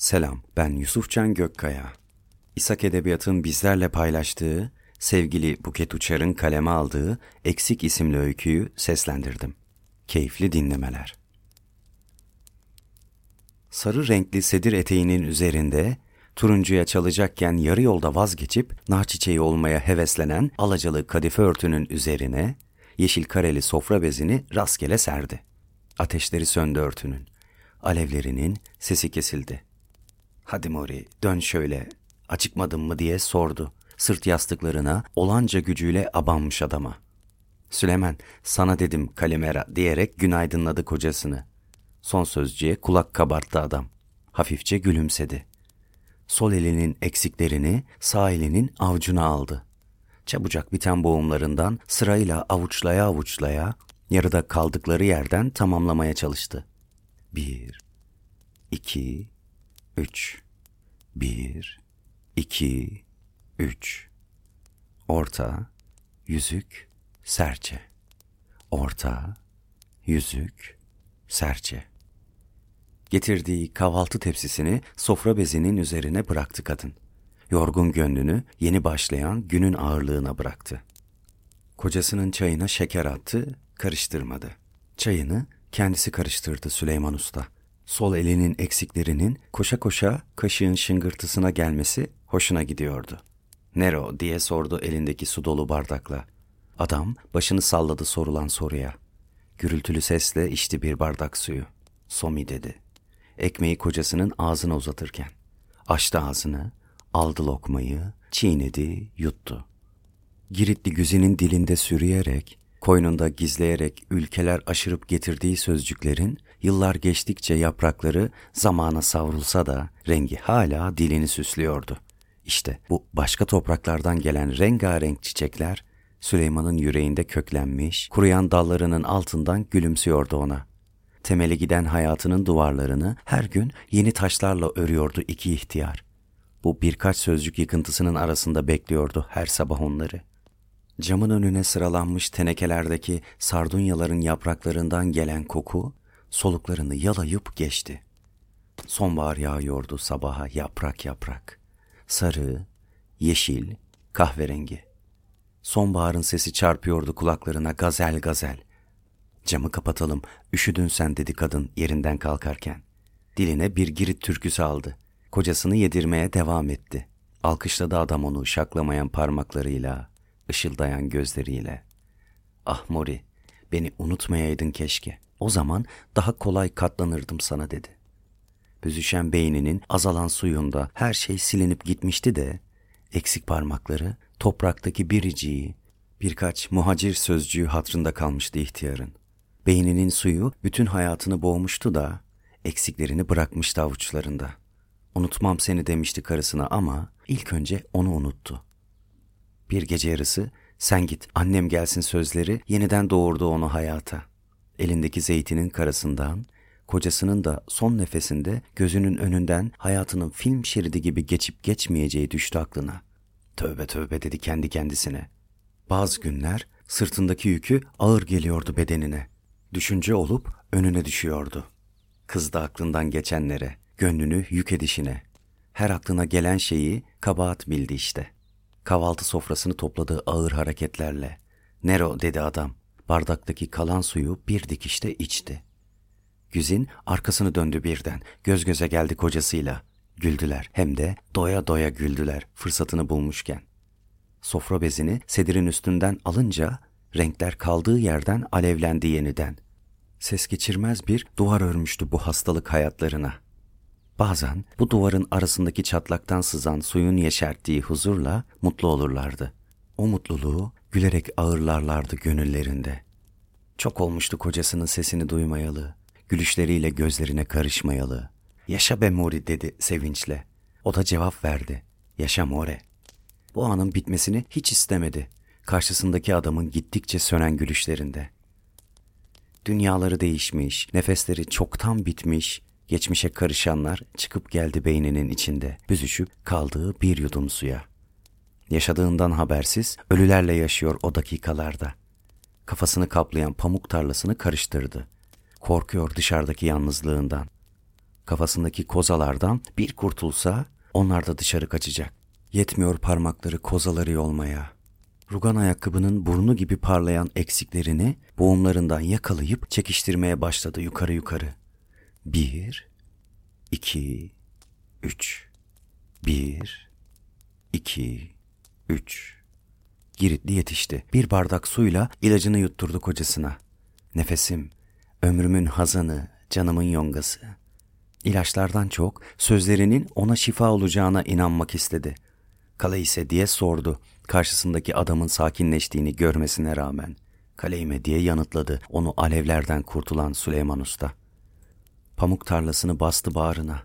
Selam, ben Yusufcan Gökkaya. İshak Edebiyat'ın bizlerle paylaştığı, sevgili Buket Uçar'ın kaleme aldığı Eksik isimli öyküyü seslendirdim. Keyifli dinlemeler. Sarı renkli sedir eteğinin üzerinde, turuncuya çalacakken yarı yolda vazgeçip nar olmaya heveslenen alacalı kadife örtünün üzerine, yeşil kareli sofra bezini rastgele serdi. Ateşleri söndü örtünün. Alevlerinin sesi kesildi. Hadi Mori dön şöyle acıkmadın mı diye sordu. Sırt yastıklarına olanca gücüyle abanmış adama. Süleyman sana dedim kalimera diyerek günaydınladı kocasını. Son sözcüğe kulak kabarttı adam. Hafifçe gülümsedi. Sol elinin eksiklerini sağ elinin avucuna aldı. Çabucak biten boğumlarından sırayla avuçlaya avuçlaya yarıda kaldıkları yerden tamamlamaya çalıştı. Bir, iki, üç. Bir, iki, üç. Orta, yüzük, serçe. Orta, yüzük, serçe. Getirdiği kahvaltı tepsisini sofra bezinin üzerine bıraktı kadın. Yorgun gönlünü yeni başlayan günün ağırlığına bıraktı. Kocasının çayına şeker attı, karıştırmadı. Çayını kendisi karıştırdı Süleyman Usta. Sol elinin eksiklerinin koşa koşa kaşığın şıngırtısına gelmesi hoşuna gidiyordu. Nero diye sordu elindeki su dolu bardakla. Adam başını salladı sorulan soruya. Gürültülü sesle içti bir bardak suyu. Somi dedi. Ekmeği kocasının ağzına uzatırken. Açtı ağzını, aldı lokmayı, çiğnedi, yuttu. Giritli güzinin dilinde sürüyerek, koynunda gizleyerek ülkeler aşırıp getirdiği sözcüklerin yıllar geçtikçe yaprakları zamana savrulsa da rengi hala dilini süslüyordu. İşte bu başka topraklardan gelen rengarenk çiçekler Süleyman'ın yüreğinde köklenmiş, kuruyan dallarının altından gülümsüyordu ona. Temeli giden hayatının duvarlarını her gün yeni taşlarla örüyordu iki ihtiyar. Bu birkaç sözcük yıkıntısının arasında bekliyordu her sabah onları. Camın önüne sıralanmış tenekelerdeki sardunyaların yapraklarından gelen koku soluklarını yalayıp geçti. Sonbahar yağıyordu sabaha yaprak yaprak. Sarı, yeşil, kahverengi. Sonbaharın sesi çarpıyordu kulaklarına gazel gazel. Camı kapatalım, üşüdün sen dedi kadın yerinden kalkarken. Diline bir girit türküsü aldı. Kocasını yedirmeye devam etti. Alkışladı adam onu şaklamayan parmaklarıyla, ışıldayan gözleriyle. Ah Mori, beni unutmayaydın keşke. O zaman daha kolay katlanırdım sana dedi. Büzüşen beyninin azalan suyunda her şey silinip gitmişti de, eksik parmakları topraktaki biriciği, birkaç muhacir sözcüğü hatrında kalmıştı ihtiyarın. Beyninin suyu bütün hayatını boğmuştu da, eksiklerini bırakmıştı avuçlarında. Unutmam seni demişti karısına ama ilk önce onu unuttu. Bir gece yarısı sen git annem gelsin sözleri yeniden doğurdu onu hayata. Elindeki zeytinin karasından, kocasının da son nefesinde gözünün önünden hayatının film şeridi gibi geçip geçmeyeceği düştü aklına. Tövbe tövbe dedi kendi kendisine. Bazı günler sırtındaki yükü ağır geliyordu bedenine. Düşünce olup önüne düşüyordu. Kız da aklından geçenlere, gönlünü yük edişine. Her aklına gelen şeyi kabahat bildi işte.'' Kahvaltı sofrasını topladığı ağır hareketlerle. Nero dedi adam. Bardaktaki kalan suyu bir dikişte içti. Güzin arkasını döndü birden. Göz göze geldi kocasıyla. Güldüler hem de doya doya güldüler fırsatını bulmuşken. Sofra bezini sedirin üstünden alınca renkler kaldığı yerden alevlendi yeniden. Ses geçirmez bir duvar örmüştü bu hastalık hayatlarına.'' Bazen bu duvarın arasındaki çatlaktan sızan suyun yeşerttiği huzurla mutlu olurlardı. O mutluluğu gülerek ağırlarlardı gönüllerinde. Çok olmuştu kocasının sesini duymayalı, gülüşleriyle gözlerine karışmayalı. Yaşa be Mori dedi sevinçle. O da cevap verdi. Yaşa More. Bu anın bitmesini hiç istemedi. Karşısındaki adamın gittikçe sönen gülüşlerinde. Dünyaları değişmiş, nefesleri çoktan bitmiş, Geçmişe karışanlar çıkıp geldi beyninin içinde, büzüşüp kaldığı bir yudum suya. Yaşadığından habersiz ölülerle yaşıyor o dakikalarda. Kafasını kaplayan pamuk tarlasını karıştırdı. Korkuyor dışarıdaki yalnızlığından. Kafasındaki kozalardan bir kurtulsa onlar da dışarı kaçacak. Yetmiyor parmakları kozaları yolmaya. Rugan ayakkabının burnu gibi parlayan eksiklerini boğumlarından yakalayıp çekiştirmeye başladı yukarı yukarı. Bir, iki, üç. Bir, iki, üç. Giritli yetişti. Bir bardak suyla ilacını yutturdu kocasına. Nefesim, ömrümün hazanı, canımın yongası. İlaçlardan çok sözlerinin ona şifa olacağına inanmak istedi. Kale ise diye sordu. Karşısındaki adamın sakinleştiğini görmesine rağmen. Kaleyme diye yanıtladı onu alevlerden kurtulan Süleyman Usta. Pamuk tarlasını bastı bağrına.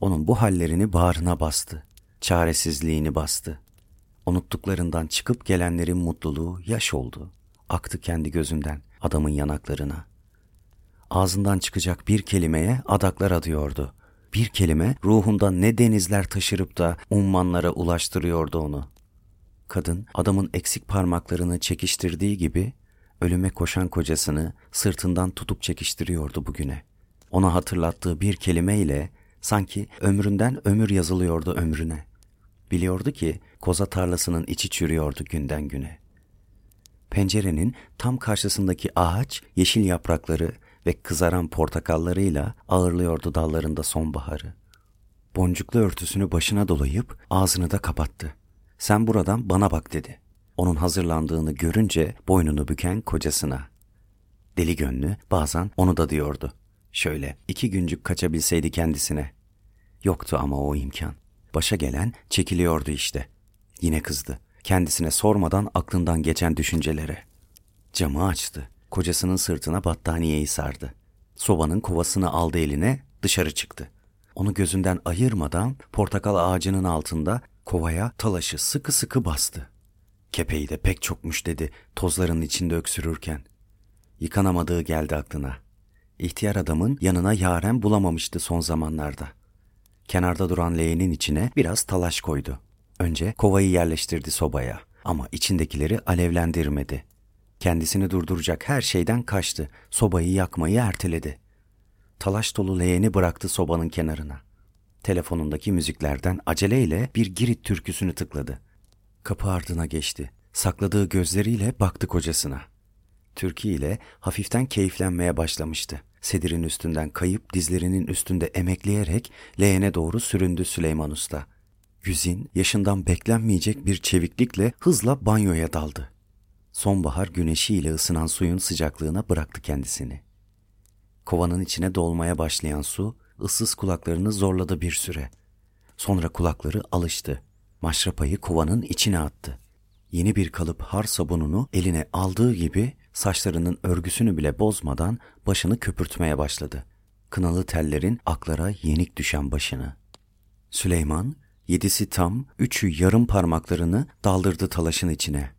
Onun bu hallerini bağrına bastı. Çaresizliğini bastı. Unuttuklarından çıkıp gelenlerin mutluluğu yaş oldu. Aktı kendi gözünden adamın yanaklarına. Ağzından çıkacak bir kelimeye adaklar adıyordu. Bir kelime ruhunda ne denizler taşırıp da ummanlara ulaştırıyordu onu. Kadın adamın eksik parmaklarını çekiştirdiği gibi ölüme koşan kocasını sırtından tutup çekiştiriyordu bugüne. Ona hatırlattığı bir kelimeyle sanki ömründen ömür yazılıyordu ömrüne. Biliyordu ki koza tarlasının içi çürüyordu günden güne. Pencerenin tam karşısındaki ağaç yeşil yaprakları ve kızaran portakallarıyla ağırlıyordu dallarında sonbaharı. Boncuklu örtüsünü başına dolayıp ağzını da kapattı. Sen buradan bana bak dedi. Onun hazırlandığını görünce boynunu büken kocasına. Deli gönlü bazen onu da diyordu. Şöyle iki güncük kaçabilseydi kendisine. Yoktu ama o imkan. Başa gelen çekiliyordu işte. Yine kızdı. Kendisine sormadan aklından geçen düşüncelere. Camı açtı. Kocasının sırtına battaniyeyi sardı. Sobanın kovasını aldı eline, dışarı çıktı. Onu gözünden ayırmadan portakal ağacının altında kovaya talaşı sıkı sıkı bastı. Kepeği de pek çokmuş dedi tozların içinde öksürürken. Yıkanamadığı geldi aklına. İhtiyar adamın yanına yaren bulamamıştı son zamanlarda. Kenarda duran leğenin içine biraz talaş koydu. Önce kovayı yerleştirdi sobaya ama içindekileri alevlendirmedi. Kendisini durduracak her şeyden kaçtı. Sobayı yakmayı erteledi. Talaş dolu leğeni bıraktı sobanın kenarına. Telefonundaki müziklerden aceleyle bir Girit türküsünü tıkladı. Kapı ardına geçti. Sakladığı gözleriyle baktı kocasına. Türkü ile hafiften keyiflenmeye başlamıştı. Sedirin üstünden kayıp dizlerinin üstünde emekleyerek leğene doğru süründü Süleyman Usta. Güzin yaşından beklenmeyecek bir çeviklikle hızla banyoya daldı. Sonbahar güneşiyle ısınan suyun sıcaklığına bıraktı kendisini. Kovanın içine dolmaya başlayan su ıssız kulaklarını zorladı bir süre. Sonra kulakları alıştı. Maşrapayı kovanın içine attı. Yeni bir kalıp har sabununu eline aldığı gibi saçlarının örgüsünü bile bozmadan başını köpürtmeye başladı. Kınalı tellerin aklara yenik düşen başını. Süleyman, yedisi tam, üçü yarım parmaklarını daldırdı talaşın içine.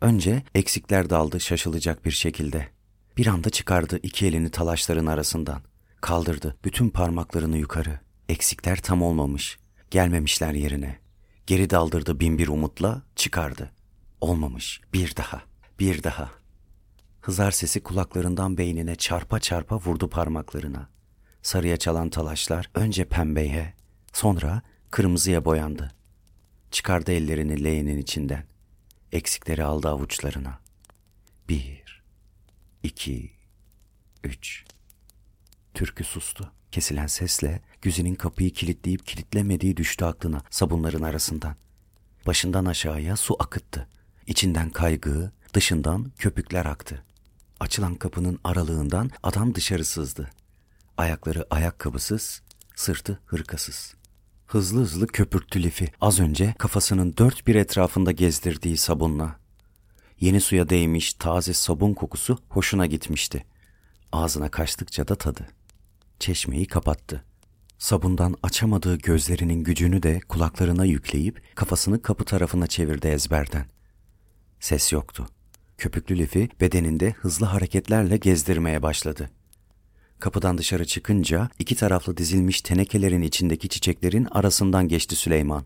Önce eksikler daldı şaşılacak bir şekilde. Bir anda çıkardı iki elini talaşların arasından. Kaldırdı bütün parmaklarını yukarı. Eksikler tam olmamış. Gelmemişler yerine. Geri daldırdı bin bir umutla çıkardı. Olmamış. Bir daha. Bir daha. Hızar sesi kulaklarından beynine çarpa çarpa vurdu parmaklarına. Sarıya çalan talaşlar önce pembeye, sonra kırmızıya boyandı. Çıkardı ellerini leğenin içinden. Eksikleri aldı avuçlarına. Bir, iki, üç. Türkü sustu. Kesilen sesle Güzin'in kapıyı kilitleyip kilitlemediği düştü aklına sabunların arasından. Başından aşağıya su akıttı. İçinden kaygı, dışından köpükler aktı. Açılan kapının aralığından adam dışarı sızdı. Ayakları ayakkabısız, sırtı hırkasız. Hızlı hızlı köpürttü lifi az önce kafasının dört bir etrafında gezdirdiği sabunla. Yeni suya değmiş taze sabun kokusu hoşuna gitmişti. Ağzına kaçtıkça da tadı. Çeşmeyi kapattı. Sabundan açamadığı gözlerinin gücünü de kulaklarına yükleyip kafasını kapı tarafına çevirdi ezberden. Ses yoktu. Köpüklü lifi bedeninde hızlı hareketlerle gezdirmeye başladı. Kapıdan dışarı çıkınca iki taraflı dizilmiş tenekelerin içindeki çiçeklerin arasından geçti Süleyman.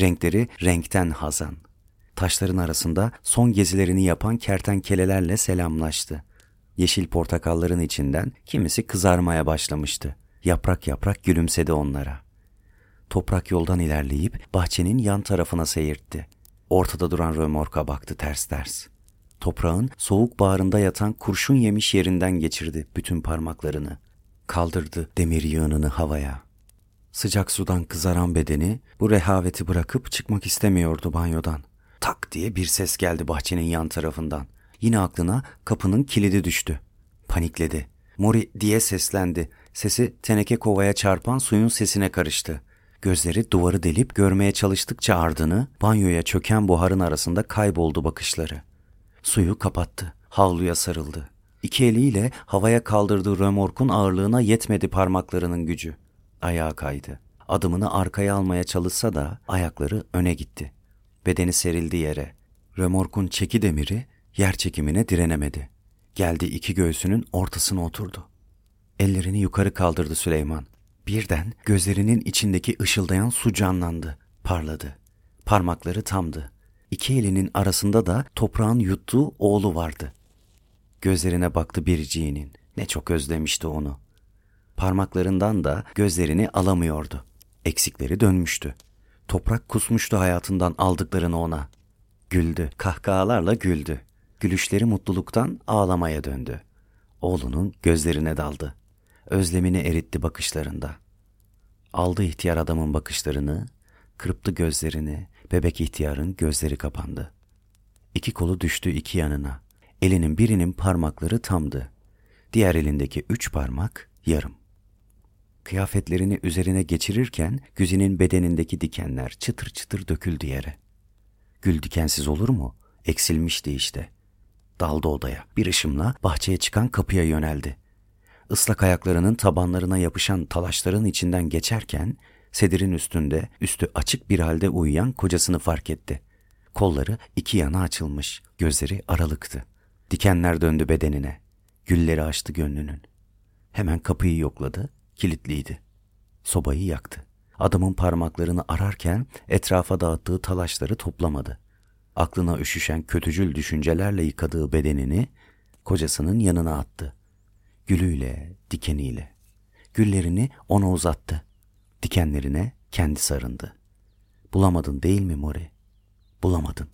Renkleri renkten hazan. Taşların arasında son gezilerini yapan kertenkelelerle selamlaştı. Yeşil portakalların içinden kimisi kızarmaya başlamıştı. Yaprak yaprak gülümsedi onlara. Toprak yoldan ilerleyip bahçenin yan tarafına seyirtti. Ortada duran römorka baktı ters ters. Toprağın soğuk bağrında yatan kurşun yemiş yerinden geçirdi bütün parmaklarını. Kaldırdı demir yığınını havaya. Sıcak sudan kızaran bedeni bu rehaveti bırakıp çıkmak istemiyordu banyodan. Tak diye bir ses geldi bahçenin yan tarafından. Yine aklına kapının kilidi düştü. Panikledi. Mori diye seslendi. Sesi teneke kovaya çarpan suyun sesine karıştı. Gözleri duvarı delip görmeye çalıştıkça ardını, banyoya çöken buharın arasında kayboldu bakışları. Suyu kapattı, havluya sarıldı. İki eliyle havaya kaldırdığı römorkun ağırlığına yetmedi parmaklarının gücü. Ayağa kaydı. Adımını arkaya almaya çalışsa da ayakları öne gitti. Bedeni serildi yere. Römorkun çeki demiri yer çekimine direnemedi. Geldi iki göğsünün ortasına oturdu. Ellerini yukarı kaldırdı Süleyman. Birden gözlerinin içindeki ışıldayan su canlandı, parladı. Parmakları tamdı. İki elinin arasında da toprağın yuttuğu oğlu vardı. Gözlerine baktı biriciğinin. Ne çok özlemişti onu. Parmaklarından da gözlerini alamıyordu. Eksikleri dönmüştü. Toprak kusmuştu hayatından aldıklarını ona. Güldü, kahkahalarla güldü. Gülüşleri mutluluktan ağlamaya döndü. Oğlunun gözlerine daldı. Özlemini eritti bakışlarında. Aldı ihtiyar adamın bakışlarını, kırptı gözlerini, bebek ihtiyarın gözleri kapandı. İki kolu düştü iki yanına. Elinin birinin parmakları tamdı. Diğer elindeki üç parmak yarım. Kıyafetlerini üzerine geçirirken Güzi'nin bedenindeki dikenler çıtır çıtır döküldü yere. Gül dikensiz olur mu? Eksilmişti işte. Daldı odaya. Bir ışımla bahçeye çıkan kapıya yöneldi. Islak ayaklarının tabanlarına yapışan talaşların içinden geçerken sedirin üstünde üstü açık bir halde uyuyan kocasını fark etti. Kolları iki yana açılmış, gözleri aralıktı. Dikenler döndü bedenine. Gülleri açtı gönlünün. Hemen kapıyı yokladı, kilitliydi. Sobayı yaktı. Adamın parmaklarını ararken etrafa dağıttığı talaşları toplamadı. Aklına üşüşen kötücül düşüncelerle yıkadığı bedenini kocasının yanına attı. Gülüyle, dikeniyle. Güllerini ona uzattı. Dikenlerine kendi sarındı. Bulamadın değil mi Mori? Bulamadın.